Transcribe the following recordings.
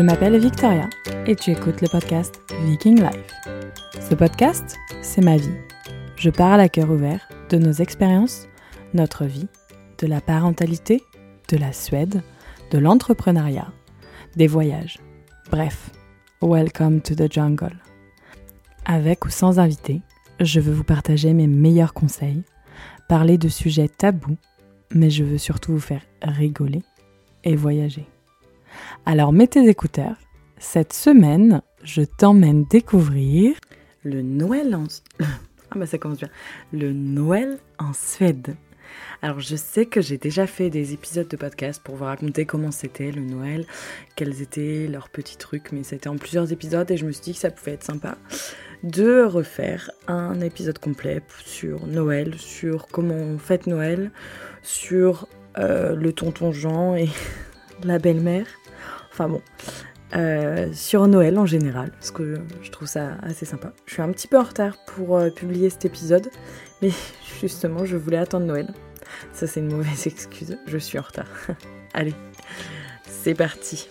Je m'appelle Victoria et tu écoutes le podcast Viking Life. Ce podcast, c'est ma vie. Je parle à cœur ouvert de nos expériences, notre vie, de la parentalité, de la Suède, de l'entrepreneuriat, des voyages. Bref, welcome to the jungle. Avec ou sans invité, je veux vous partager mes meilleurs conseils, parler de sujets tabous, mais je veux surtout vous faire rigoler et voyager. Alors mets tes écouteurs. Cette semaine, je t'emmène découvrir le Noël en... Ah bah ça commence bien. Le Noël en Suède. Alors je sais que j'ai déjà fait des épisodes de podcast pour vous raconter comment c'était le Noël, quels étaient leurs petits trucs, mais c'était en plusieurs épisodes et je me suis dit que ça pouvait être sympa de refaire un épisode complet sur Noël, sur comment on fête Noël, sur euh, le tonton Jean et la belle-mère. Enfin bon, euh, sur Noël en général, parce que je trouve ça assez sympa. Je suis un petit peu en retard pour euh, publier cet épisode, mais justement, je voulais attendre Noël. Ça, c'est une mauvaise excuse, je suis en retard. Allez, c'est parti.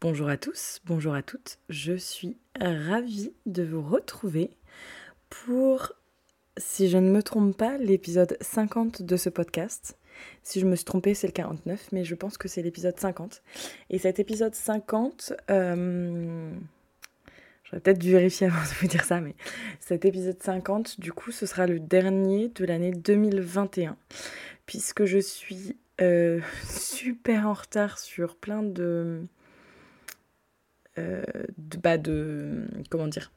Bonjour à tous, bonjour à toutes. Je suis ravie de vous retrouver pour si je ne me trompe pas, l'épisode 50 de ce podcast. Si je me suis trompée, c'est le 49, mais je pense que c'est l'épisode 50. Et cet épisode 50, euh, j'aurais peut-être dû vérifier avant de vous dire ça, mais cet épisode 50, du coup, ce sera le dernier de l'année 2021, puisque je suis euh, super en retard sur plein euh, de, bah de, comment dire,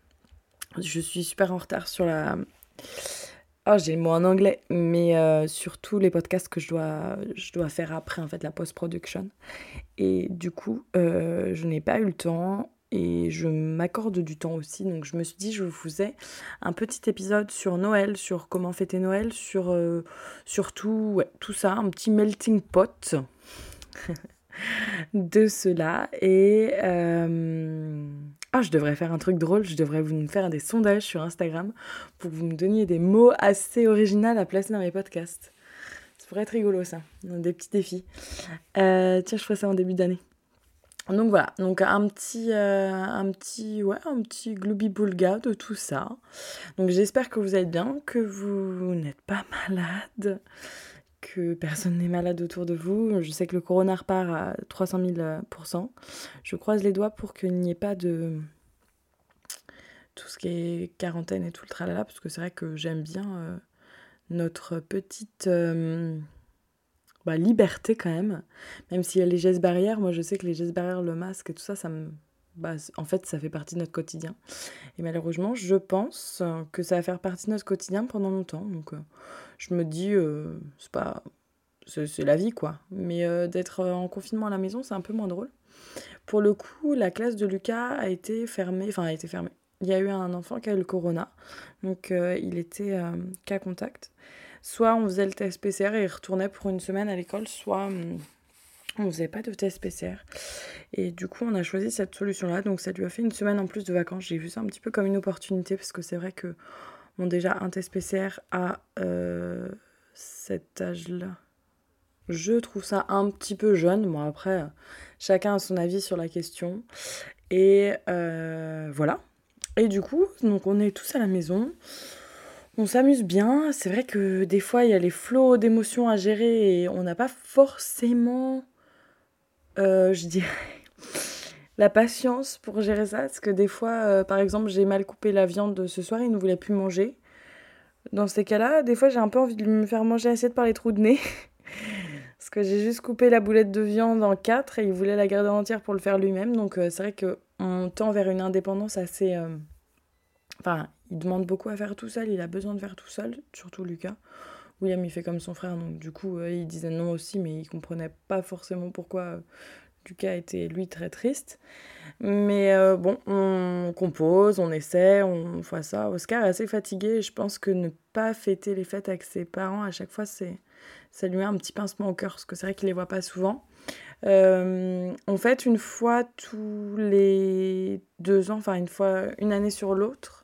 je suis super en retard sur la Oh, j'ai le mot en anglais, mais euh, surtout les podcasts que je dois, je dois faire après, en fait, la post-production. Et du coup, euh, je n'ai pas eu le temps et je m'accorde du temps aussi. Donc, je me suis dit, je vous faisais un petit épisode sur Noël, sur comment fêter Noël, sur, euh, tout, ça, un petit melting pot. de cela. Et euh, ah, je devrais faire un truc drôle, je devrais vous faire des sondages sur Instagram pour que vous me donniez des mots assez originaux à placer dans mes podcasts. Ça pourrait être rigolo ça, des petits défis. Euh, tiens, je ferai ça en début d'année. Donc voilà, donc un petit, euh, un petit, ouais, un petit boulga de tout ça. Donc j'espère que vous êtes bien, que vous n'êtes pas malade, personne n'est malade autour de vous. Je sais que le corona repart à 300 000%. Je croise les doigts pour qu'il n'y ait pas de tout ce qui est quarantaine et tout le tralala, parce que c'est vrai que j'aime bien euh, notre petite euh, bah, liberté quand même. Même s'il y a les gestes barrières, moi je sais que les gestes barrières, le masque et tout ça, ça me bah, en fait, ça fait partie de notre quotidien. Et malheureusement, je pense que ça va faire partie de notre quotidien pendant longtemps. Donc, euh, je me dis, euh, c'est pas. C'est la vie, quoi. Mais euh, d'être en confinement à la maison, c'est un peu moins drôle. Pour le coup, la classe de Lucas a été fermée. Enfin, a été fermée. Il y a eu un enfant qui a eu le corona. Donc, il était cas contact. Soit on faisait le test PCR et il retournait pour une semaine à l'école, soit. On faisait pas de test PCR. Et du coup, on a choisi cette solution-là. Donc, ça lui a fait une semaine en plus de vacances. J'ai vu ça un petit peu comme une opportunité parce que c'est vrai que, bon, déjà, un test PCR à euh, cet âge-là, je trouve ça un petit peu jeune. Bon, après, chacun a son avis sur la question. Et euh, voilà. Et du coup, donc, on est tous à la maison. On s'amuse bien. C'est vrai que des fois, il y a les flots d'émotions à gérer et on n'a pas forcément euh, je dirais, la patience pour gérer ça. Parce que des fois, euh, par exemple, j'ai mal coupé la viande ce soir, il ne voulait plus manger. Dans ces cas-là, des fois, j'ai un peu envie de me faire manger assiette par les trous de nez. parce que j'ai juste coupé la boulette de viande en quatre et il voulait la garder entière pour le faire lui-même. Donc euh, c'est vrai qu'on tend vers une indépendance assez... Enfin, il demande beaucoup à faire tout seul, il a besoin de faire tout seul, surtout Lucas. William, il fait comme son frère, donc du coup, il disait non aussi, mais il comprenait pas forcément pourquoi euh, Lucas était, lui, très triste. Mais euh, bon, on compose, on essaie, on fait ça. Oscar est assez fatigué, je pense que ne pas fêter les fêtes avec ses parents, à chaque fois, ça lui met un petit pincement au cœur, parce que c'est vrai qu'il les voit pas souvent. Euh, on fête une fois tous les deux ans, enfin une fois, une année sur l'autre,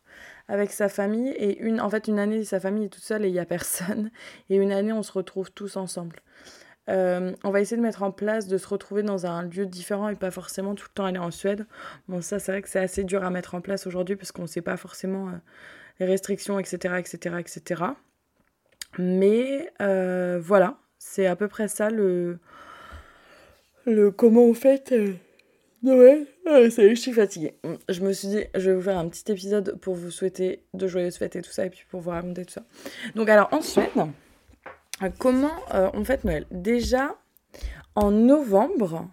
avec sa famille et une, en fait, une année, sa famille est toute seule et il n'y a personne. Et une année, on se retrouve tous ensemble. Euh, on va essayer de mettre en place de se retrouver dans un lieu différent et pas forcément tout le temps aller en Suède. Bon, ça, c'est vrai que c'est assez dur à mettre en place aujourd'hui parce qu'on ne sait pas forcément euh, les restrictions, etc., etc., etc. Mais euh, voilà, c'est à peu près ça le, le comment on fait Ouais, ça je suis fatiguée. Je me suis dit, je vais vous faire un petit épisode pour vous souhaiter de joyeuses fêtes et tout ça, et puis pour vous raconter tout ça. Donc, alors, en Suède, comment euh, on fête Noël? Déjà, en novembre,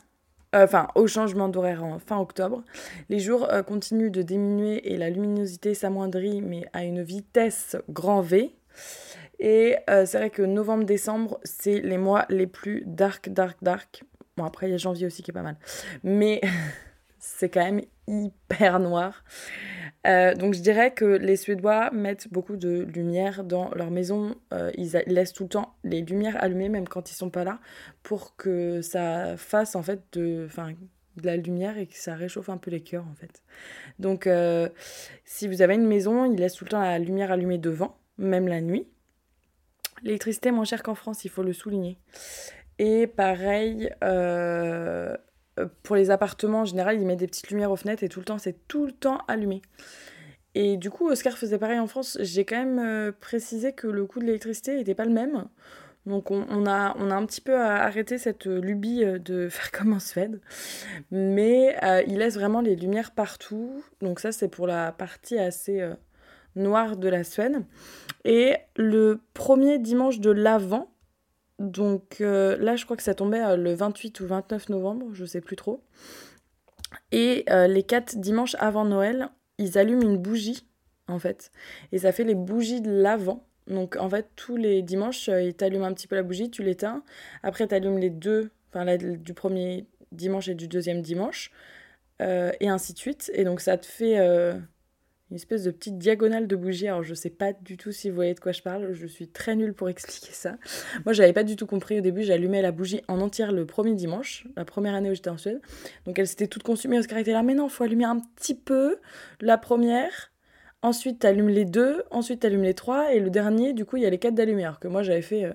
euh, enfin, au changement d'horaire en fin octobre, les jours euh, continuent de diminuer et la luminosité s'amoindrit, mais à une vitesse grand V. Et c'est vrai que novembre-décembre, c'est les mois les plus dark, dark, dark. Bon, après, il y a janvier aussi qui est pas mal. Mais c'est quand même hyper noir. Euh, donc je dirais que les Suédois mettent beaucoup de lumière dans leur maison. Euh, ils laissent tout le temps les lumières allumées, même quand ils sont pas là, pour que ça fasse en fait de, la lumière et que ça réchauffe un peu les cœurs en fait. Donc euh, si vous avez une maison, ils laissent tout le temps la lumière allumée devant, même la nuit. L'électricité est moins chère qu'en France, il faut le souligner. Et pareil, euh, pour les appartements en général, ils mettent des petites lumières aux fenêtres et tout le temps, c'est tout le temps allumé. Et du coup, Oscar faisait pareil en France. J'ai quand même euh, précisé que le coût de l'électricité n'était pas le même. Donc on, a, un petit peu arrêté cette lubie euh, de faire comme en Suède. Mais il laisse vraiment les lumières partout. Donc ça, c'est pour la partie assez noire de la Suède. Et le premier dimanche de l'Avent, donc euh, là, je crois que ça tombait euh, le 28 ou 29 novembre, je sais plus trop. Et euh, les quatre dimanches avant Noël, ils allument une bougie, en fait. Et ça fait les bougies de l'avant. Donc en fait, tous les dimanches, ils t'allument un petit peu la bougie, tu l'éteins. Après, tu allumes les deux, enfin du premier dimanche et du deuxième dimanche. et ainsi de suite. Et donc ça te fait une espèce de petite diagonale de bougie. Alors, je sais pas du tout si vous voyez de quoi je parle. Je suis très nulle pour expliquer ça. Moi, j'avais pas du tout compris au début. J'allumais la bougie en entière le premier dimanche, la première année où j'étais en Suède. Donc, elle s'était toute consumée. Oscar était là, mais non, faut allumer un petit peu la première. Ensuite, tu allumes les deux. Ensuite, tu allumes les trois. Et le dernier, du coup, il y a les quatre d'allumer. Que moi, j'avais fait. Euh,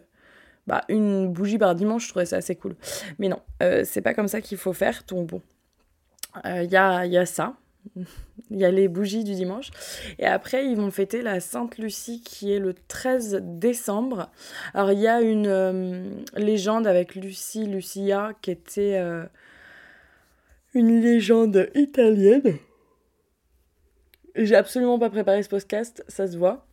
bah, une bougie par dimanche, je trouvais ça assez cool. Mais non, euh, c'est pas comme ça qu'il faut faire. Donc bon, il euh, y, a, y a ça. Il y a les bougies du dimanche. Et après, ils vont fêter la Sainte Lucie qui est le 13 décembre. Alors, il y a une euh, légende avec Lucie, Lucia, qui était euh, une légende italienne. J'ai absolument pas préparé ce podcast, ça se voit.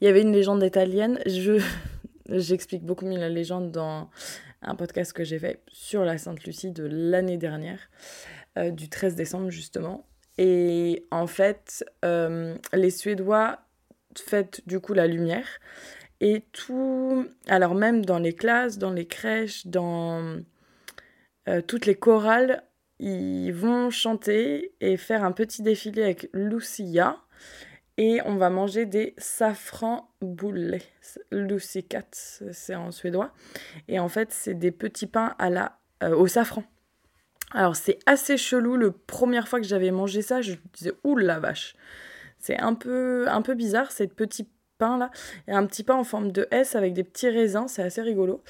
Il y avait une légende italienne. Je j'explique beaucoup mieux la légende dans un podcast que j'ai fait sur la Sainte Lucie de l'année dernière. Euh, du 13 décembre justement. Et en fait, euh, les Suédois fêtent du coup la lumière. Et tout, alors même dans les classes, dans les crèches, dans euh, toutes les chorales, ils vont chanter et faire un petit défilé avec Lucia. Et on va manger des safran boulet. Lucikat, c'est en suédois. Et en fait, c'est des petits pains à la, au safran. Alors c'est assez chelou, la première fois que j'avais mangé ça, je disais ouh la vache. C'est un peu, un peu bizarre, ces petits pains là. A un petit pain en forme de S avec des petits raisins, c'est assez rigolo.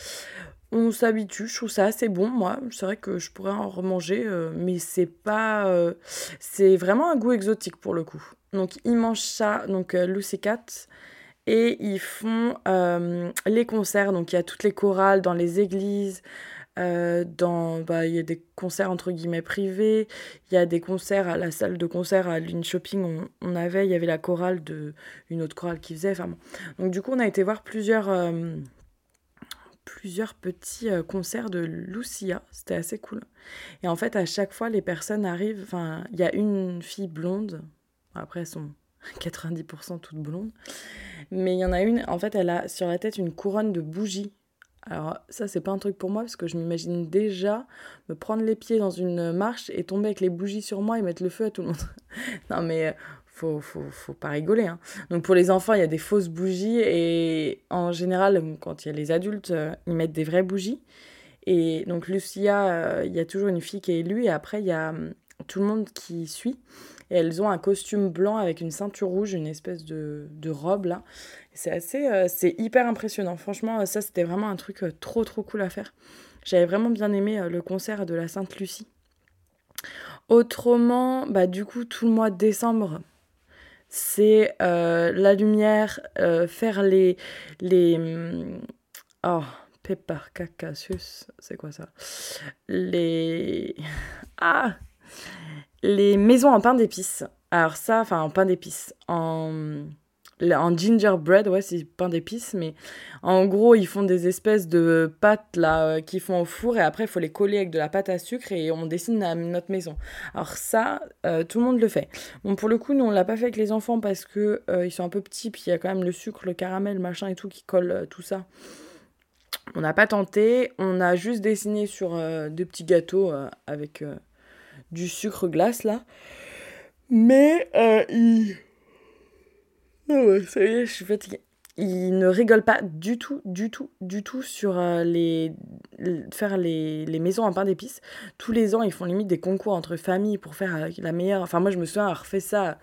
On s'habitue, je trouve ça assez bon, moi. C'est vrai que je pourrais en remanger, euh, mais c'est pas. Euh, c'est vraiment un goût exotique pour le coup. Donc ils mangent ça, donc euh, Lucy Cat, et ils font les concerts. Donc il y a toutes les chorales dans les églises. Euh, dans, bah, il y a des concerts entre guillemets privés, il y a des concerts à la salle de concert à Lune Shopping, on, on, avait, il y avait la chorale de une autre chorale qui faisait. Donc du coup, on a été voir plusieurs, euh, plusieurs petits euh, concerts de Lucia, c'était assez cool. Et en fait, à chaque fois, les personnes arrivent, enfin, il y a une fille blonde, après elles sont 90% toutes blondes, mais il y en a une, en fait, elle a sur la tête une couronne de bougies alors ça, c'est pas un truc pour moi parce que je m'imagine déjà me prendre les pieds dans une marche et tomber avec les bougies sur moi et mettre le feu à tout le monde. non mais euh, faut, faut, faut pas rigoler. Hein. Donc pour les enfants, il y a des fausses bougies et en général, quand il y a les adultes, euh, ils mettent des vraies bougies. Et donc Lucia, euh, il y a toujours une fille qui est élue et après il y a hum, tout le monde qui suit. Et elles ont un costume blanc avec une ceinture rouge, une espèce de, robe là. C'est assez, euh, c'est hyper impressionnant. Franchement, ça c'était vraiment un truc trop trop cool à faire. J'avais vraiment bien aimé le concert de la Sainte Lucie. Autrement, bah du coup tout le mois de décembre, c'est la lumière, faire les les mm, oh Pepparkakasius, c'est quoi ça? Les. Ah Les maisons en pain d'épices. Alors, ça, enfin, en pain d'épices. En. En gingerbread, ouais, c'est pain d'épices, mais en gros, ils font des espèces de pâtes là euh, qu'ils font au four et après, il faut les coller avec de la pâte à sucre et on dessine notre maison. Alors, ça, euh, tout le monde le fait. Bon, pour le coup, nous, on l'a pas fait avec les enfants parce que euh, ils sont un peu petits, puis il y a quand même le sucre, le caramel, machin et tout qui colle tout ça. On n'a pas tenté, on a juste dessiné sur des petits gâteaux avec du sucre glace là. Mais il. Oh ça y est, je suis fatiguée. Il ne rigole pas du tout, du tout, du tout sur les faire les, maisons en pain d'épices. Tous les ans, ils font limite des concours entre familles pour faire la meilleure. Enfin, moi, je me souviens avoir fait ça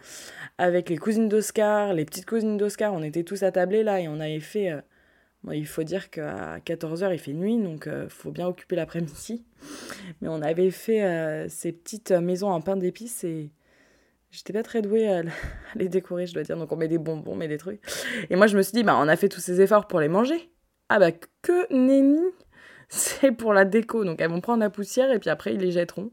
avec les cousines d'Oscar, les petites cousines d'Oscar. On était tous attablés là et on avait fait il faut dire qu'à 14h, il fait nuit, donc il euh, faut bien occuper l'après-midi. Mais on avait fait euh, ces petites maisons en pain d'épices et j'étais pas très douée à, les décorer, je dois dire. Donc on met des bonbons, on met des trucs. Et moi, je me suis dit, bah, on a fait tous ces efforts pour les manger. Ah bah, que nenni C'est pour la déco. Donc elles vont prendre la poussière et puis après, ils les jetteront.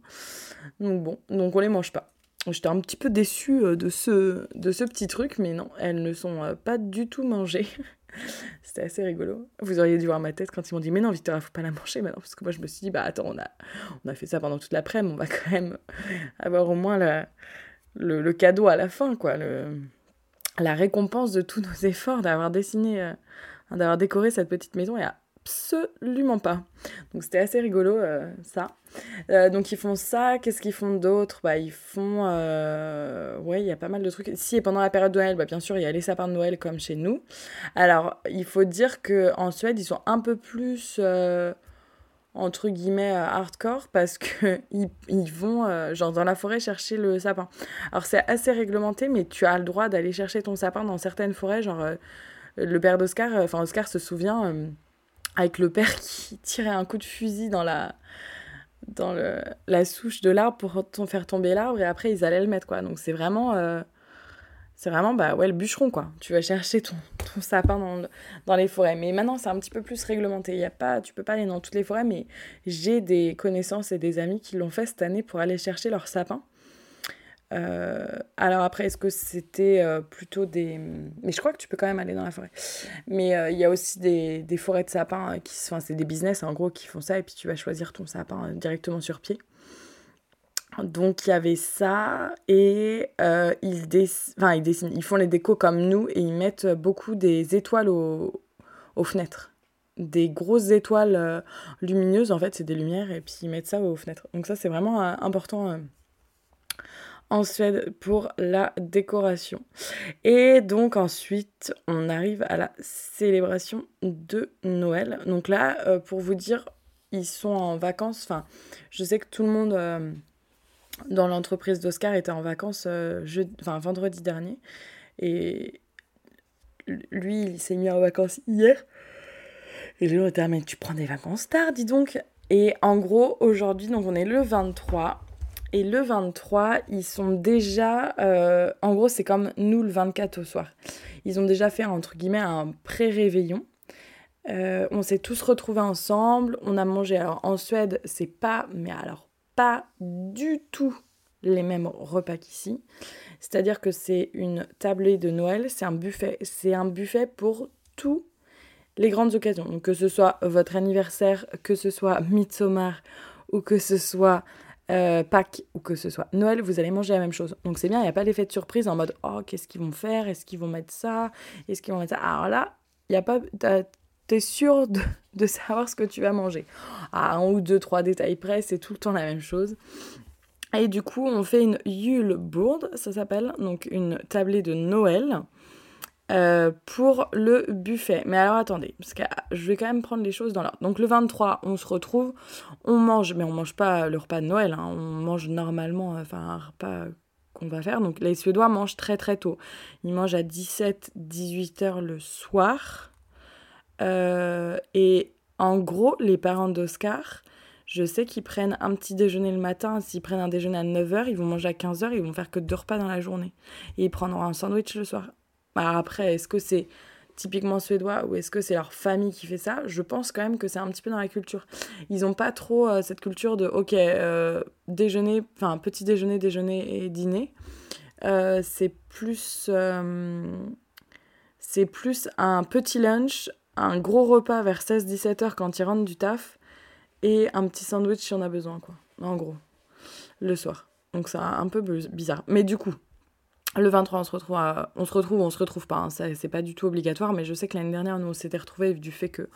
Donc bon, donc on les mange pas. J'étais un petit peu déçue euh, de ce, de ce petit truc, mais non, elles ne sont pas du tout mangées. C'était assez rigolo. Vous auriez dû voir ma tête quand ils m'ont dit Mais non, Victoria, faut pas la manger maintenant. Parce que moi, je me suis dit Bah attends, on a, on a fait ça pendant toute l'après-midi, on va quand même avoir au moins le, le, cadeau à la fin, quoi. Le, la récompense de tous nos efforts d'avoir dessiné, euh, d'avoir décoré cette petite maison. Et absolument pas. Donc c'était assez rigolo euh, ça. Euh, donc ils font ça, qu'est-ce qu'ils font d'autre? Bah ils font euh, ouais, il y a pas mal de trucs. Si et pendant la période de Noël, bah bien sûr, il y a les sapins de Noël comme chez nous. Alors, il faut dire que en Suède, ils sont un peu plus entre guillemets hardcore parce que ils, ils vont genre dans la forêt chercher le sapin. Alors c'est assez réglementé mais tu as le droit d'aller chercher ton sapin dans certaines forêts genre le père d'Oscar enfin Oscar se souvient avec le père qui tirait un coup de fusil dans la, dans la souche de l'arbre pour faire tomber l'arbre et après ils allaient le mettre quoi. Donc c'est vraiment euh, c'est vraiment bah le bûcheron quoi. Tu vas chercher ton, ton sapin dans, les forêts. Mais maintenant c'est un petit peu plus réglementé. Il a pas tu peux pas aller dans toutes les forêts mais j'ai des connaissances et des amis qui l'ont fait cette année pour aller chercher leur sapin. Euh, alors après, est-ce que c'était euh, plutôt des... Mais je crois que tu peux quand même aller dans la forêt. Mais euh, il y a aussi des, des, forêts de sapins qui... Enfin, c'est des business en gros qui font ça et puis tu vas choisir ton sapin directement sur pied. Donc il y avait ça et ils, ils, dessinent, ils font les décos comme nous et ils mettent beaucoup des étoiles aux, aux fenêtres. Des grosses étoiles lumineuses, en fait c'est des lumières et puis ils mettent ça aux fenêtres. Donc ça c'est vraiment important en Suède pour la décoration. Et donc ensuite, on arrive à la célébration de Noël. Donc là, euh, pour vous dire, ils sont en vacances. Enfin, je sais que tout le monde euh, dans l'entreprise d'Oscar était en vacances euh, enfin, vendredi dernier. Et lui, il s'est mis en vacances hier. Et étaient, ah, mais tu prends des vacances tard, dis donc. Et en gros, aujourd'hui, donc on est le 23. Et le 23, ils sont déjà. Euh, en gros, c'est comme nous le 24 au soir. Ils ont déjà fait, entre guillemets, un pré-réveillon. Euh, on s'est tous retrouvés ensemble. On a mangé. Alors, en Suède, c'est pas. Mais alors, pas du tout les mêmes repas qu'ici. C'est-à-dire que c'est une tablée de Noël, c'est un buffet. C'est un buffet pour tous les grandes occasions. Que ce soit votre anniversaire, que ce soit Midsommar ou que ce soit euh, Pâques ou que ce soit Noël, vous allez manger la même chose. Donc c'est bien, il n'y a pas l'effet de surprise en mode oh, qu'est-ce qu'ils vont faire? Est-ce qu'ils vont mettre ça? Est-ce qu'ils vont mettre ça? Alors là, il y a pas. T'es sûr de, de, savoir ce que tu vas manger. À un ou deux, trois détails près, c'est tout le temps la même chose. Et du coup, on fait une Yule Board, ça s'appelle, donc une tablée de Noël. Euh, pour le buffet. Mais alors attendez, parce que ah, je vais quand même prendre les choses dans l'ordre. Donc le 23, on se retrouve, on mange, mais on mange pas le repas de Noël, hein. on mange normalement, enfin un repas qu'on va faire. Donc les Suédois mangent très très tôt. Ils mangent à 17-18 heures le soir. Euh, et en gros, les parents d'Oscar, je sais qu'ils prennent un petit déjeuner le matin. S'ils prennent un déjeuner à 9h, ils vont manger à 15h, ils vont faire que deux repas dans la journée. Et ils prendront un sandwich le soir. Alors après, est-ce que c'est typiquement suédois ou est-ce que c'est leur famille qui fait ça? Je pense quand même que c'est un petit peu dans la culture. Ils n'ont pas trop euh, cette culture de ok, euh, déjeuner, enfin petit déjeuner, déjeuner et dîner. Euh, c'est plus, c'est plus un petit lunch, un gros repas vers 16-17 heures quand ils rentrent du taf et un petit sandwich si on a besoin, quoi. En gros, le soir. Donc c'est un peu bizarre. Mais du coup, le 23, on se retrouve, on se retrouve, on se retrouve pas. Hein. C'est pas du tout obligatoire, mais je sais que l'année dernière, nous, on s'était retrouvés du fait que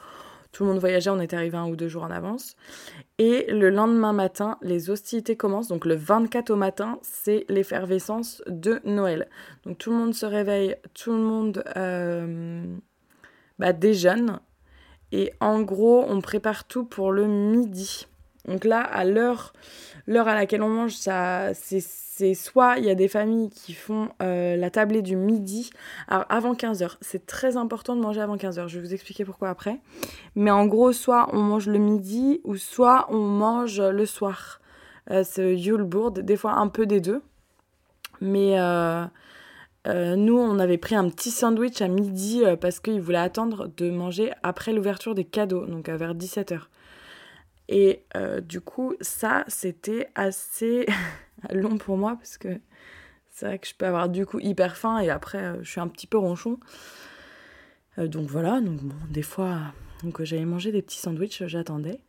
tout le monde voyageait, on était arrivé un ou deux jours en avance. Et le lendemain matin, les hostilités commencent. Donc le 24 au matin, c'est l'effervescence de Noël. Donc tout le monde se réveille, tout le monde euh, bah, déjeune. Et en gros, on prépare tout pour le midi. Donc là, à l'heure, l'heure à laquelle on mange, ça, c'est soit il y a des familles qui font euh, la tablée du midi avant 15h. C'est très important de manger avant 15h. Je vais vous expliquer pourquoi après. Mais en gros, soit on mange le midi ou soit on mange le soir. Euh, c'est Yulebourd, des fois un peu des deux. Mais euh, nous, on avait pris un petit sandwich à midi parce qu'ils voulaient attendre de manger après l'ouverture des cadeaux, donc vers 17h. Et euh, du coup, ça, c'était assez long pour moi parce que c'est vrai que je peux avoir du coup hyper faim et après, euh, je suis un petit peu ronchon. Euh, donc voilà, des fois, donc j'avais mangé des petits sandwichs, j'attendais.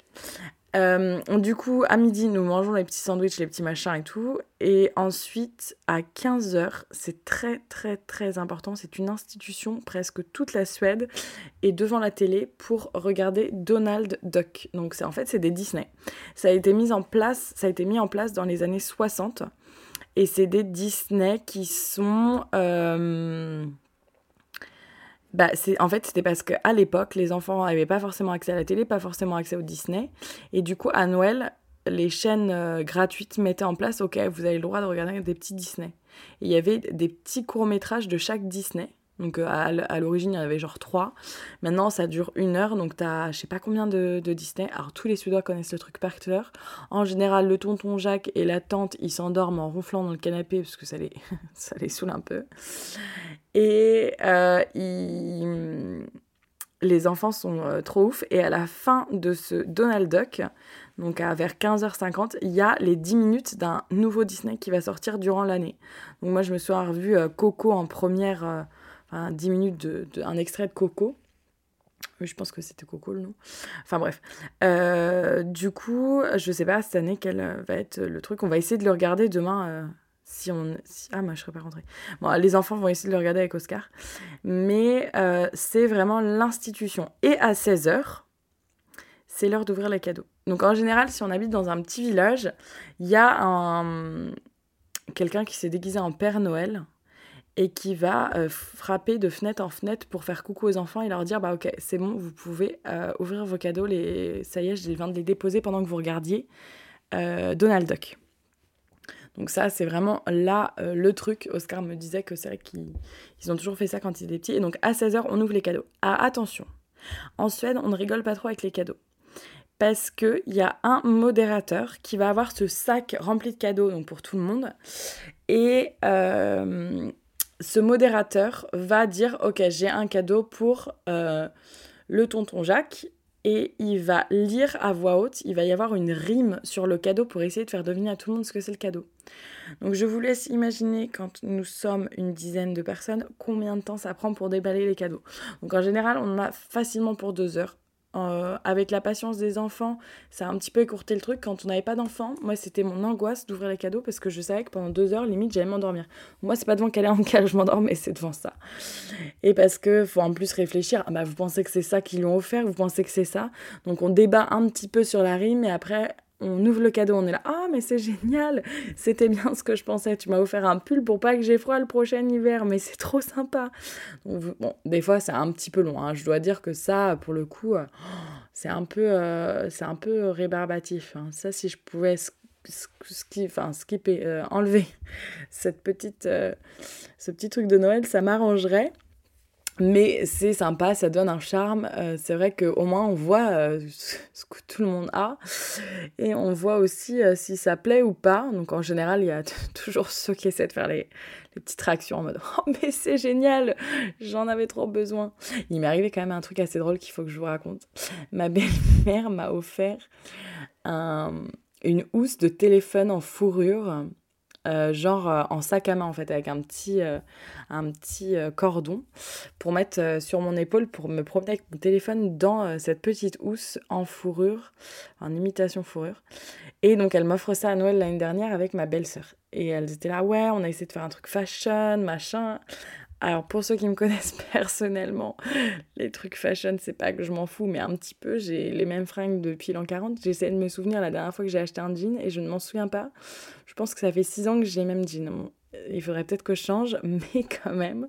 Euh, du coup, à midi, nous mangeons les petits sandwichs, les petits machins et tout. Et ensuite, à 15h, c'est très très très important. C'est une institution, presque toute la Suède est devant la télé pour regarder Donald Duck. Donc, en fait, c'est des Disney. Ça a été mis en place, ça a été mis en place dans les années 60. Et c'est des Disney qui sont. Euh, bah, c'est, en fait, c'était parce qu'à l'époque, les enfants n'avaient pas forcément accès à la télé, pas forcément accès au Disney. Et du coup, à Noël, les chaînes euh, gratuites mettaient en place, ok, vous avez le droit de regarder des petits Disney. Il y avait des petits courts-métrages de chaque Disney. Donc euh, à, l'origine, il y en avait genre trois. Maintenant, ça dure une heure, donc t'as je sais pas combien de, Disney. Alors tous les Suédois connaissent le truc par cœur. En général, le tonton Jacques et la tante, ils s'endorment en ronflant dans le canapé parce que ça les, ça les saoule un peu. Et euh, les enfants sont euh, trop ouf. Et à la fin de ce Donald Duck, donc à vers 15h50, il y a les 10 minutes d'un nouveau Disney qui va sortir durant l'année. Donc moi, je me suis revu Coco en première 10 minutes de, un extrait de Coco. Je pense que c'était Coco le nom. Enfin bref. Euh, du coup, je sais pas cette année quel va être le truc. On va essayer de le regarder demain. Si on. Ah, moi je serais pas rentrée. Bon, les enfants vont essayer de le regarder avec Oscar. Mais euh, c'est vraiment l'institution. Et à 16h, c'est l'heure d'ouvrir les cadeaux. Donc en général, si on habite dans un petit village, il y a un. Quelqu'un qui s'est déguisé en Père Noël et qui va euh, frapper de fenêtre en fenêtre pour faire coucou aux enfants et leur dire bah ok c'est bon vous pouvez euh, ouvrir vos cadeaux les ça y est je viens de les déposer pendant que vous regardiez Donald Duck donc ça c'est vraiment là le truc. Oscar me disait que c'est vrai qu'ils ont toujours fait ça quand ils étaient petits. Et donc à 16h on ouvre les cadeaux. Ah attention. En Suède on ne rigole pas trop avec les cadeaux. Parce qu'il y a un modérateur qui va avoir ce sac rempli de cadeaux donc pour tout le monde. Et ce modérateur va dire ok j'ai un cadeau pour euh, le tonton Jacques et il va lire à voix haute, il va y avoir une rime sur le cadeau pour essayer de faire deviner à tout le monde ce que c'est le cadeau. Donc je vous laisse imaginer quand nous sommes une dizaine de personnes combien de temps ça prend pour déballer les cadeaux. Donc en général on en a facilement pour deux heures. Euh, avec la patience des enfants, ça a un petit peu écourté le truc. Quand on n'avait pas d'enfants, moi, c'était mon angoisse d'ouvrir les cadeaux parce que je savais que pendant deux heures, limite, j'allais m'endormir. Moi, c'est pas devant quelle est en cale je m'endors, mais c'est devant ça. Et parce que faut en plus réfléchir. Ah bah, vous pensez que c'est ça qu'ils lui ont offert, vous pensez que c'est ça. Donc, on débat un petit peu sur la rime et après, on ouvre le cadeau, on est là, ah mais c'est génial, c'était bien ce que je pensais, tu m'as offert un pull pour pas que j'ai froid le prochain hiver, mais c'est trop sympa. bon, des fois c'est un petit peu long, hein. je dois dire que ça, pour le coup, euh, c'est un peu, euh, c'est un peu rébarbatif. Hein. Ça, si je pouvais euh, enlever cette petite, ce petit truc de Noël, ça m'arrangerait. Mais c'est sympa, ça donne un charme. Euh, c'est vrai qu'au moins on voit ce que tout le monde a. Et on voit aussi si ça plaît ou pas. Donc en général, il y a toujours ceux qui essaient de faire les, les petites réactions en mode Oh, mais c'est génial J'en avais trop besoin. Il m'est arrivé quand même un truc assez drôle qu'il faut que je vous raconte. Ma belle-mère m'a offert un une housse de téléphone en fourrure, euh, genre euh, en sac à main en fait, avec un petit, euh, un petit cordon pour mettre sur mon épaule pour me promener avec mon téléphone dans cette petite housse en fourrure, en imitation fourrure. Et donc elle m'offre ça à Noël l'année dernière avec ma belle-sœur. Et elles étaient là, ouais, on a essayé de faire un truc fashion, machin. Alors pour ceux qui me connaissent personnellement, les trucs fashion, c'est pas que je m'en fous, mais un petit peu, j'ai les mêmes fringues depuis l'an 40. J'essaie de me souvenir la dernière fois que j'ai acheté un jean et je ne m'en souviens pas. Je pense que ça fait 6 ans que j'ai les mêmes jeans. il faudrait peut-être que je change, mais quand même.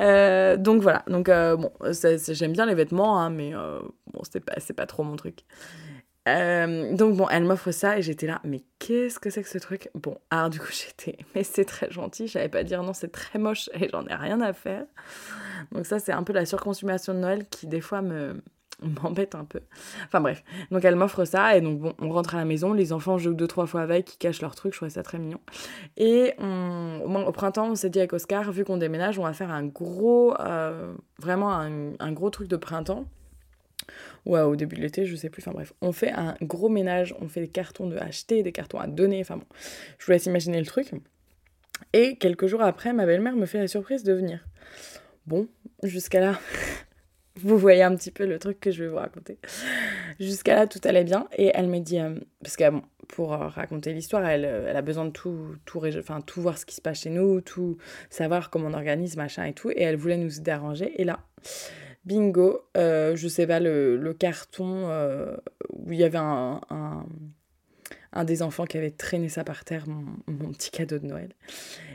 Euh, donc voilà, donc euh, bon, j'aime bien les vêtements, hein, mais euh, bon, c'est pas, pas trop mon truc. Euh, donc bon, elle m'offre ça et j'étais là, mais qu'est-ce que c'est que ce truc? Bon, alors du coup j'étais, mais c'est très gentil, j'avais pas dire non, c'est très moche et j'en ai rien à faire. Donc ça c'est un peu la surconsommation de Noël qui des fois me m'embête un peu. Enfin bref, donc elle m'offre ça et donc bon, on rentre à la maison, les enfants jouent deux trois fois avec, ils cachent leurs trucs, je trouvais ça très mignon. Et au, printemps, on s'est dit avec Oscar, vu qu'on déménage, on va faire un gros, euh, vraiment un gros truc de printemps ou au début de l'été, je sais plus. Enfin bref, on fait un gros ménage, on fait des cartons de acheter, des cartons à donner. Enfin bon, je vous laisse imaginer le truc. Et quelques jours après, ma belle-mère me fait la surprise de venir. Bon, jusqu'à là, vous voyez un petit peu le truc que je vais vous raconter. Jusqu'à là, tout allait bien. Et elle me dit, euh, parce que bon, pour euh, raconter l'histoire, elle, euh, elle, a besoin de tout, tout, enfin, tout voir ce qui se passe chez nous, tout savoir comment on organise, machin et tout. Et elle voulait nous déranger. Et là, Bingo, euh, je sais pas, le, carton euh, où il y avait un, des enfants qui avait traîné ça par terre, mon, petit cadeau de Noël.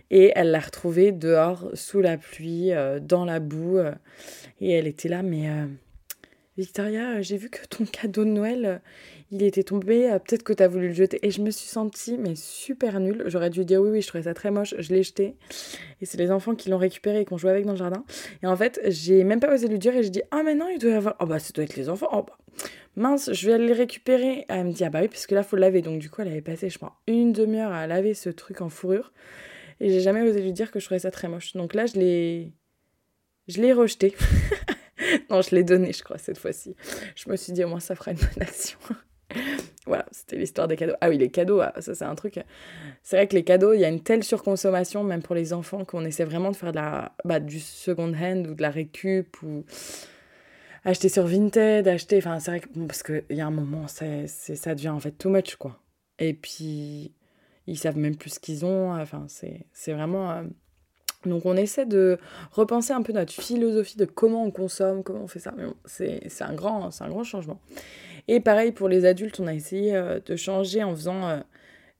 Et elle l'a retrouvé dehors, sous la pluie, euh, dans la boue. et elle était là, mais Victoria, j'ai vu que ton cadeau de Noël, il était tombé, euh, peut-être que tu as voulu le jeter. Et je me suis sentie, mais super nulle. J'aurais dû dire oui, oui, je trouvais ça très moche, je l'ai jeté. Et c'est les enfants qui l'ont récupéré et qui ont joué avec dans le jardin. Et en fait, j'ai même pas osé lui dire et j'ai dit, ah, mais non, il doit y avoir. Oh, bah, ça doit être les enfants. Oh, bah, mince, je vais aller les récupérer. Elle me dit, ah, bah oui, parce que là, faut le laver. Donc, du coup, elle avait passé, je crois, une demi-heure à laver ce truc en fourrure. Et j'ai jamais osé lui dire que je trouvais ça très moche. Donc là, je l'ai. Je l'ai rejeté. non, je l'ai donné, je crois, cette fois-ci. Je me suis dit, au moins, ça fera une bonne action. voilà, c'était l'histoire des cadeaux. Ah oui, les cadeaux, ah, ça c'est un truc. C'est vrai que les cadeaux, il y a une telle surconsommation, même pour les enfants, qu'on essaie vraiment de faire de la, bah, du second hand ou de la récup ou acheter sur Vinted, acheter. Enfin, c'est vrai que, bon, parce qu'il y a un moment, c'est, ça devient en fait too much, quoi. Et puis, ils savent même plus ce qu'ils ont. Enfin, c'est, c'est vraiment. Euh, donc on essaie de repenser un peu notre philosophie de comment on consomme, comment on fait ça. Mais bon, c'est, un, grand, changement. Et pareil pour les adultes, on a essayé euh, de changer en faisant euh,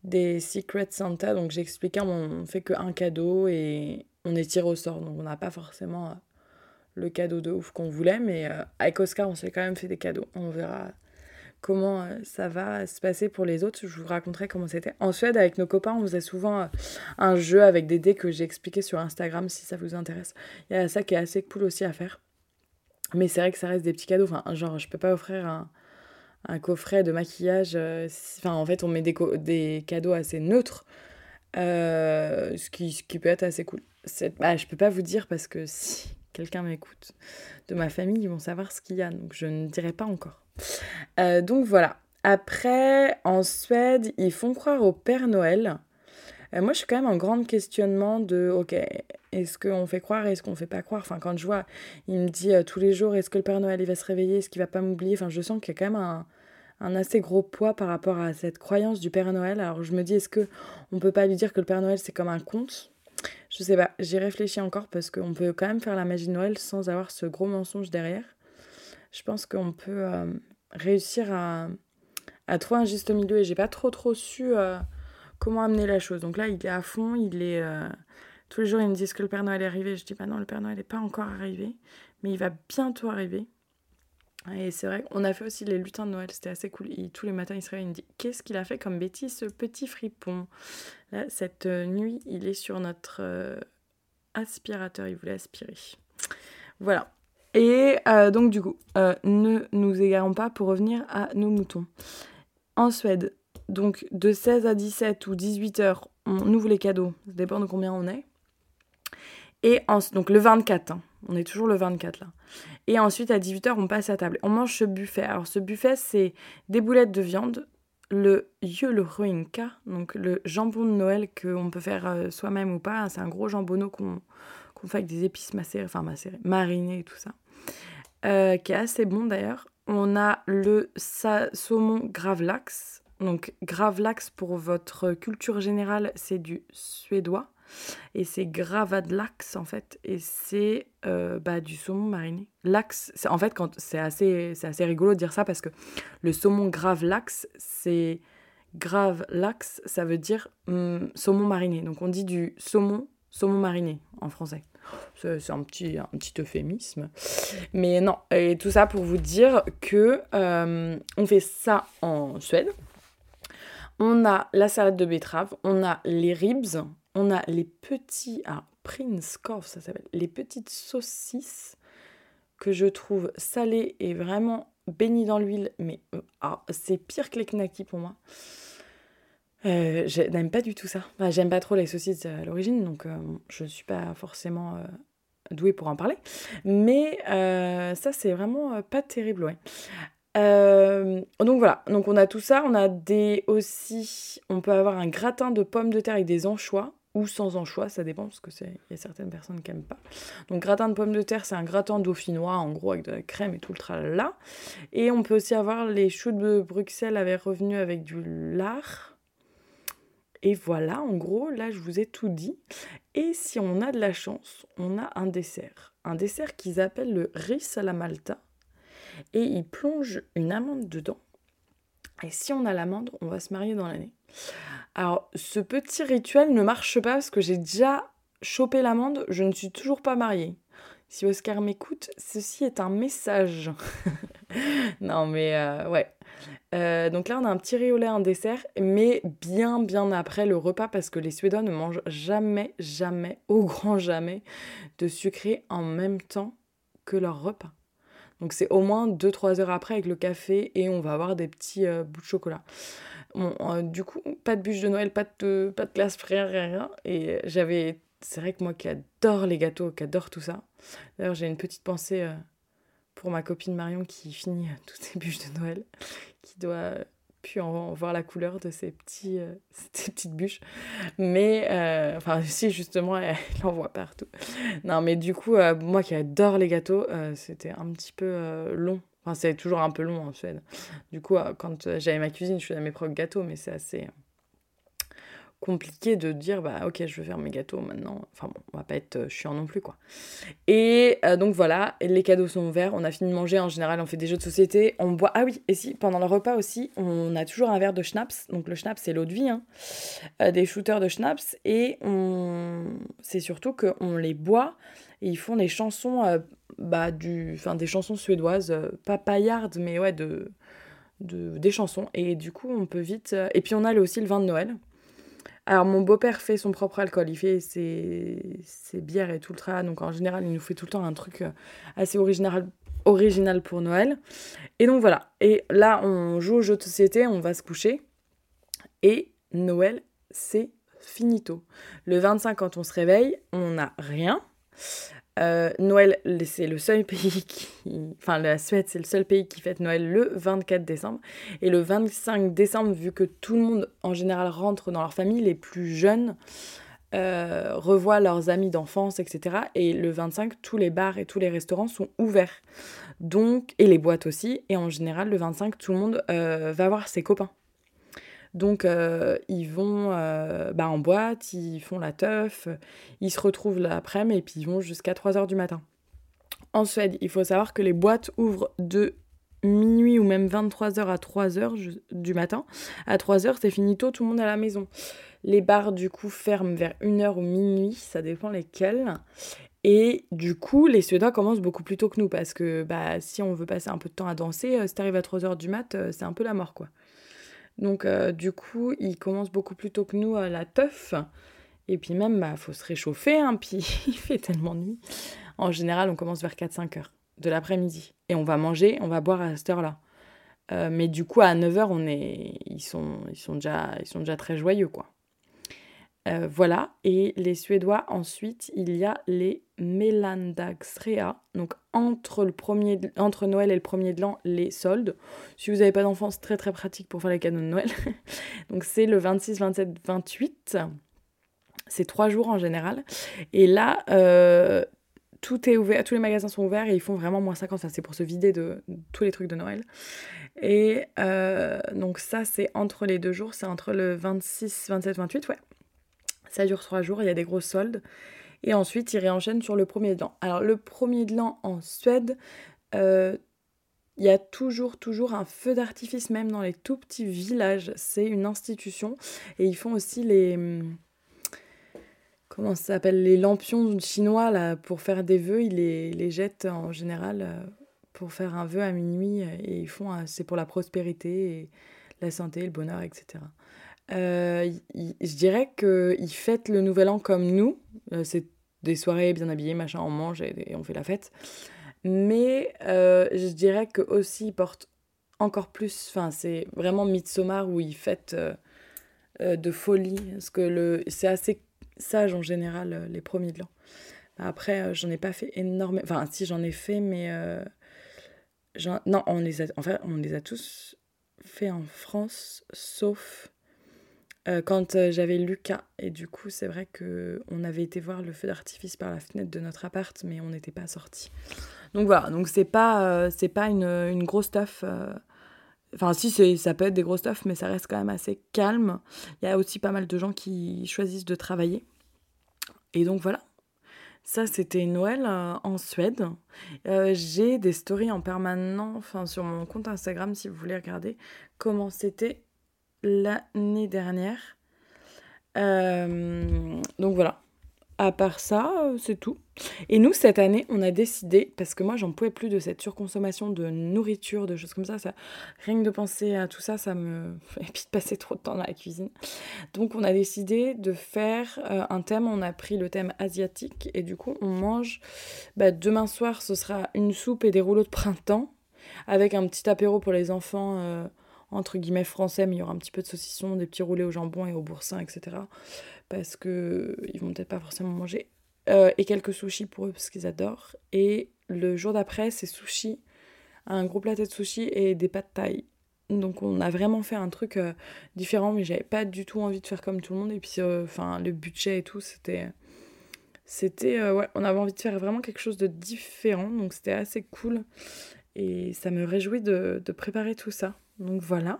des Secret Santa. Donc j'ai expliqué, on fait qu'un cadeau et on est tiré au sort. Donc on n'a pas forcément euh, le cadeau de ouf qu'on voulait. Mais avec Oscar, on s'est quand même fait des cadeaux. On verra comment ça va se passer pour les autres. Je vous raconterai comment c'était. En Suède, avec nos copains, on faisait souvent un jeu avec des dés que j'ai expliqué sur Instagram si ça vous intéresse. Il y a ça qui est assez cool aussi à faire. Mais c'est vrai que ça reste des petits cadeaux. Enfin, genre, je peux pas offrir un, un coffret de maquillage. Euh, enfin, en fait, on met des, des cadeaux assez neutres, euh, ce, qui, ce qui peut être assez cool. Bah, je peux pas vous dire parce que si quelqu'un m'écoute de ma famille, ils vont savoir ce qu'il y a, donc je ne dirai pas encore. Euh, donc voilà. Après, en Suède, ils font croire au Père Noël. moi, je suis quand même en grand questionnement de, ok, est-ce qu'on fait croire, est-ce qu'on fait pas croire? Enfin, quand je vois, il me dit tous les jours, est-ce que le Père Noël va se réveiller, est-ce qu'il va pas m'oublier? Enfin, je sens qu'il y a quand même un, un assez gros poids par rapport à cette croyance du Père Noël. Alors je me dis, est-ce que on peut pas lui dire que le Père Noël c'est comme un conte? Je sais pas, j'y réfléchis encore parce qu'on peut quand même faire la magie de Noël sans avoir ce gros mensonge derrière. Je pense qu'on peut euh, réussir à, à, trouver un juste milieu et j'ai pas trop trop su euh, comment amener la chose. Donc là, il est à fond, il est. Euh, tous les jours, ils me disent que le Père Noël est arrivé? Je dis, bah non, le Père Noël n'est pas encore arrivé, mais il va bientôt arriver. Et c'est vrai qu'on a fait aussi les lutins de Noël, c'était assez cool. tous les matins, il se réveille, il me dit Qu'est-ce qu'il a fait comme bêtise, ce petit fripon? Là, cette euh, nuit, il est sur notre aspirateur, il voulait aspirer. Voilà. Et euh, donc, du coup, ne nous égarons pas pour revenir à nos moutons. En Suède, donc de 16 à 17 ou 18 heures, on ouvre les cadeaux, ça dépend de combien on est. Et donc le 24, hein. on est toujours le 24 là. Et ensuite à 18h, on passe à table. On mange ce buffet. Alors ce buffet, c'est des boulettes de viande, le Ruinka, donc le jambon de Noël qu'on peut faire euh, soi-même ou pas. C'est un gros jambonneau qu'on fait avec des épices macérées, enfin macérées, marinées et tout ça. Euh, qui est assez bon d'ailleurs. On a le saumon gravlax. Donc gravlax pour votre culture générale, c'est du suédois. Et c'est gravadlax en fait. Et c'est euh, bah, du saumon mariné. L'axe, en fait, c'est, assez, assez rigolo de dire ça parce que le saumon gravlax, c'est. Gravlax, ça veut dire hum, saumon mariné. Donc on dit du saumon, saumon mariné en français. C'est, un petit, un petit euphémisme. Mais non, et tout ça pour vous dire que euh, on fait ça en Suède. On a la salade de betterave, on a les ribs, on a les petits, ah, Prince Corf, ça s'appelle, les petites saucisses que je trouve salées et vraiment bénies dans l'huile, mais ah, c'est pire que les knackis pour moi. Euh, je n'aime pas du tout ça. J'aime pas trop les saucisses à l'origine, donc euh, je ne suis pas forcément douée pour en parler. Mais ça, c'est vraiment pas terrible, ouais. donc voilà, donc on a tout ça, on a des aussi, on peut avoir un gratin de pommes de terre avec des anchois ou sans anchois, ça dépend, parce que c'est y a certaines personnes qui n'aiment pas. Donc gratin de pommes de terre, c'est un gratin dauphinois, en gros, avec de la crème et tout le tralala. Et on peut aussi avoir les choux de Bruxelles avec revenu avec du lard. Et voilà, en gros, là, je vous ai tout dit. Et si on a de la chance, on a un dessert. Un dessert qu'ils appellent le riz à la malta. Et ils plongent une amande dedans. Et si on a l'amande, on va se marier dans l'année. Alors, ce petit rituel ne marche pas parce que j'ai déjà chopé l'amende, je ne suis toujours pas mariée. Si Oscar m'écoute, ceci est un message. non, mais euh, ouais. Euh, donc là, on a un petit riz au lait, un dessert, mais bien, bien après le repas, parce que les Suédois ne mangent jamais, jamais, au grand jamais, de sucré en même temps que leur repas. Donc c'est au moins 2-3 heures après avec le café et on va avoir des petits euh, bouts de chocolat. Euh, du coup, pas de bûche de Noël, pas de, pas de glace, rien, rien. Et j'avais. C'est vrai que moi qui adore les gâteaux, qui adore tout ça. D'ailleurs, j'ai une petite pensée euh, pour ma copine Marion qui finit euh, toutes ses bûches de Noël, qui doit pu en voir la couleur de ces, petits, ces petites bûches. Mais, enfin, si justement, elle, en voit partout. Non, mais du coup, moi qui adore les gâteaux, c'était un petit peu long Enfin, c'est toujours un peu long en Suède. Du coup, euh, quand euh, j'avais ma cuisine, je faisais mes propres gâteaux, mais c'est assez euh, compliqué de dire bah ok je veux faire mes gâteaux maintenant. Enfin bon on va pas être chiant non plus quoi. Et donc voilà les cadeaux sont ouverts. On a fini de manger. En général on fait des jeux de société. On boit ah oui et si pendant le repas aussi on a toujours un verre de schnapps. Donc le schnapps c'est l'eau de vie hein, des shooters de schnapps. Et on c'est surtout qu'on les boit. Et ils font des chansons bah, du, enfin, des chansons suédoises, euh, pas paillardes, mais ouais, de, de, des chansons. Et du coup, on peut vite. Euh, et puis, on a aussi le vin de Noël. Alors, mon beau-père fait son propre alcool, il fait ses, bières et tout le travail. Donc, en général, il nous fait tout le temps un truc euh, assez original, original pour Noël. Et donc, voilà. Et là, on joue au jeu de société, on va se coucher. Et Noël, c'est finito. Le 25, quand on se réveille, on n'a rien. Euh, Noël, c'est le seul pays qui. Enfin, la Suède, c'est le seul pays qui fête Noël le 24 décembre. Et le 25 décembre, vu que tout le monde en général rentre dans leur famille, les plus jeunes euh, revoient leurs amis d'enfance, etc. Et le 25, tous les bars et tous les restaurants sont ouverts. Donc, et les boîtes aussi. Et en général, le 25, tout le monde euh, va voir ses copains. Donc euh, ils vont euh, bah, en boîte, ils font la teuf, ils se retrouvent l'après-midi et puis ils vont jusqu'à 3h du matin. En Suède, il faut savoir que les boîtes ouvrent de minuit ou même 23h à 3h du matin. À 3h, c'est fini tôt, tout le monde à la maison. Les bars, du coup, ferment vers 1h ou minuit, ça dépend lesquels. Et du coup, les Suédois commencent beaucoup plus tôt que nous parce que bah, si on veut passer un peu de temps à danser, euh, si t'arrives à 3h du mat, euh, c'est un peu la mort quoi. Donc euh, du coup, ils commencent beaucoup plus tôt que nous à la teuf. Et puis même, bah, faut se réchauffer, hein, puis il fait tellement nuit. En général, on commence vers 4-5 heures de l'après-midi. Et on va manger, on va boire à cette heure-là. mais du coup, à 9 heures, on est... ils, sont... Ils, sont déjà... ils sont déjà très joyeux, quoi. Euh, voilà, et les Suédois, ensuite, il y a les Melandagsrea, donc entre, le premier, entre Noël et le premier de l'an, les soldes. Si vous n'avez pas d'enfants, c'est très très pratique pour faire les cadeaux de Noël. donc c'est le 26, 27, 28. C'est trois jours en général. Et là, euh, tout est ouvert, tous les magasins sont ouverts et ils font vraiment moins 50. c'est pour se vider de, tous les trucs de Noël. Et euh, donc ça, c'est entre les deux jours, c'est entre le 26, 27, 28, ouais. Ça dure trois jours, il y a des grosses soldes. Et ensuite, ils réenchaînent sur le premier de l'an. Alors, le premier de l'an en Suède, euh, il y a toujours, toujours un feu d'artifice, même dans les tout petits villages. C'est une institution. Et ils font aussi les. Comment ça s'appelle Les lampions chinois, là, pour faire des vœux. Ils les, les jettent en général euh, pour faire un vœu à minuit. Et ils font. C'est pour la prospérité, la santé, le bonheur, etc. Euh, je dirais qu'ils fêtent le nouvel an comme nous. Euh, c'est des soirées bien habillées, machin, on mange et, on fait la fête. Mais euh, je dirais que aussi ils portent encore plus. Enfin, c'est vraiment Midsommar où ils fêtent de folie. Parce que le, c'est assez sage en général, les premiers de l'an. Après, j'en ai pas fait énormément. Enfin, si j'en ai fait, mais. non, on les, a... en on les a tous fait en France, sauf euh, quand euh, j'avais Lucas. Et du coup, c'est vrai que on avait été voir le feu d'artifice par la fenêtre de notre appart, mais on n'était pas sortis. Donc voilà, donc c'est pas, euh, c'est pas une, une grosse stuff. Enfin, si, ça peut être des grosses stuff, mais ça reste quand même assez calme. Il y a aussi pas mal de gens qui choisissent de travailler. Et donc voilà. Ça, c'était Noël en Suède. J'ai des stories en permanent enfin, sur mon compte Instagram si vous voulez regarder comment c'était l'année dernière. Euh, donc voilà. À part ça, euh, c'est tout. Et nous, cette année, on a décidé, parce que moi, j'en pouvais plus de cette surconsommation de nourriture, de choses comme ça, rien que de penser à tout ça, ça me fait puis de passer trop de temps dans la cuisine. Donc, on a décidé de faire euh, un thème. On a pris le thème asiatique, et du coup, on mange. Bah, demain soir, ce sera une soupe et des rouleaux de printemps, avec un petit apéro pour les enfants entre guillemets français, mais il y aura un petit peu de saucisson, des petits roulés au jambon et au boursin, etc. Parce que ils vont peut-être pas forcément manger. Euh, et quelques sushis pour eux parce qu'ils adorent. Et le jour d'après, c'est sushi, un gros plateau de sushi et des pâtes taille. Donc on a vraiment fait un truc euh, différent, mais j'avais pas du tout envie de faire comme tout le monde. Et puis, euh, le budget et tout, c'était, c'était, ouais, on avait envie de faire vraiment quelque chose de différent. Donc c'était assez cool. Et ça me réjouit de préparer tout ça. Donc voilà.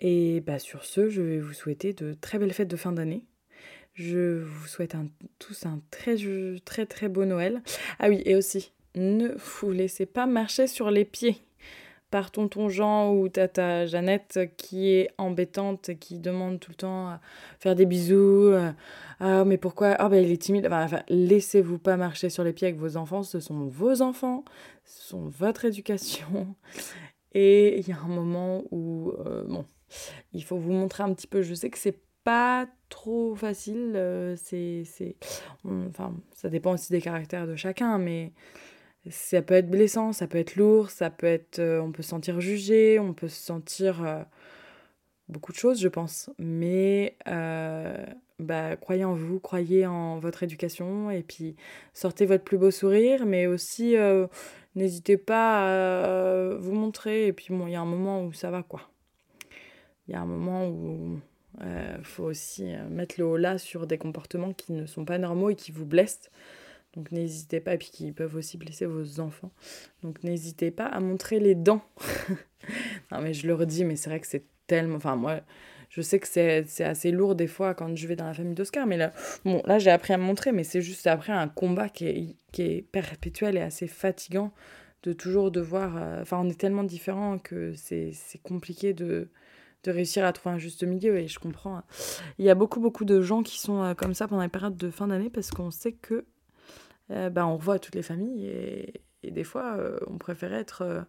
Et bah sur ce, je vais vous souhaiter de très belles fêtes de fin d'année. Je vous souhaite tous un très très très beau Noël. Ah oui, et aussi, ne vous laissez pas marcher sur les pieds par tonton Jean ou tata Jeannette qui est embêtante qui demande tout le temps à faire des bisous. Ah, mais pourquoi? Ah, ben il est timide. enfin laissez-vous pas marcher sur les pieds avec vos enfants. Ce sont vos enfants, ce sont votre éducation. Et il y a un moment où, euh, bon, il faut vous montrer un petit peu. Je sais que c'est pas trop facile. Euh, c'est, enfin, ça dépend aussi des caractères de chacun, mais ça peut être blessant, ça peut être lourd, ça peut être, euh, on peut se sentir jugé, on peut se sentir beaucoup de choses, je pense. Mais bah, croyez en vous, croyez en votre éducation, et puis sortez votre plus beau sourire, mais aussi n'hésitez pas à vous montrer. Et puis, bon, il y a un moment où ça va, quoi. Il y a un moment où il euh, faut aussi euh, mettre le haut là sur des comportements qui ne sont pas normaux et qui vous blessent. Donc n'hésitez pas, et puis qui peuvent aussi blesser vos enfants. Donc n'hésitez pas à montrer les dents. non mais je le redis, mais c'est vrai que c'est tellement... Enfin moi, je sais que c'est assez lourd des fois quand je vais dans la famille d'Oscar, mais là, bon, là j'ai appris à me montrer, mais c'est juste après un combat qui est, qui est perpétuel et assez fatigant de toujours devoir... Euh, enfin, on est tellement différents que c'est compliqué de, de réussir à trouver un juste milieu, et je comprends. Il y a beaucoup, beaucoup de gens qui sont euh, comme ça pendant les périodes de fin d'année, parce qu'on sait que bah, on revoit toutes les familles et, des fois, on préférait être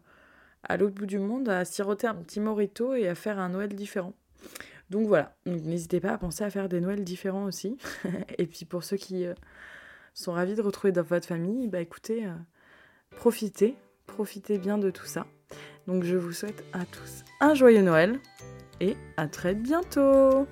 à l'autre bout du monde à siroter un petit morito et à faire un Noël différent. Donc voilà, n'hésitez pas à penser à faire des Noëls différents aussi. et puis pour ceux qui sont ravis de retrouver dans votre famille, bah écoutez, profitez, profitez bien de tout ça. Donc je vous souhaite à tous un joyeux Noël et à très bientôt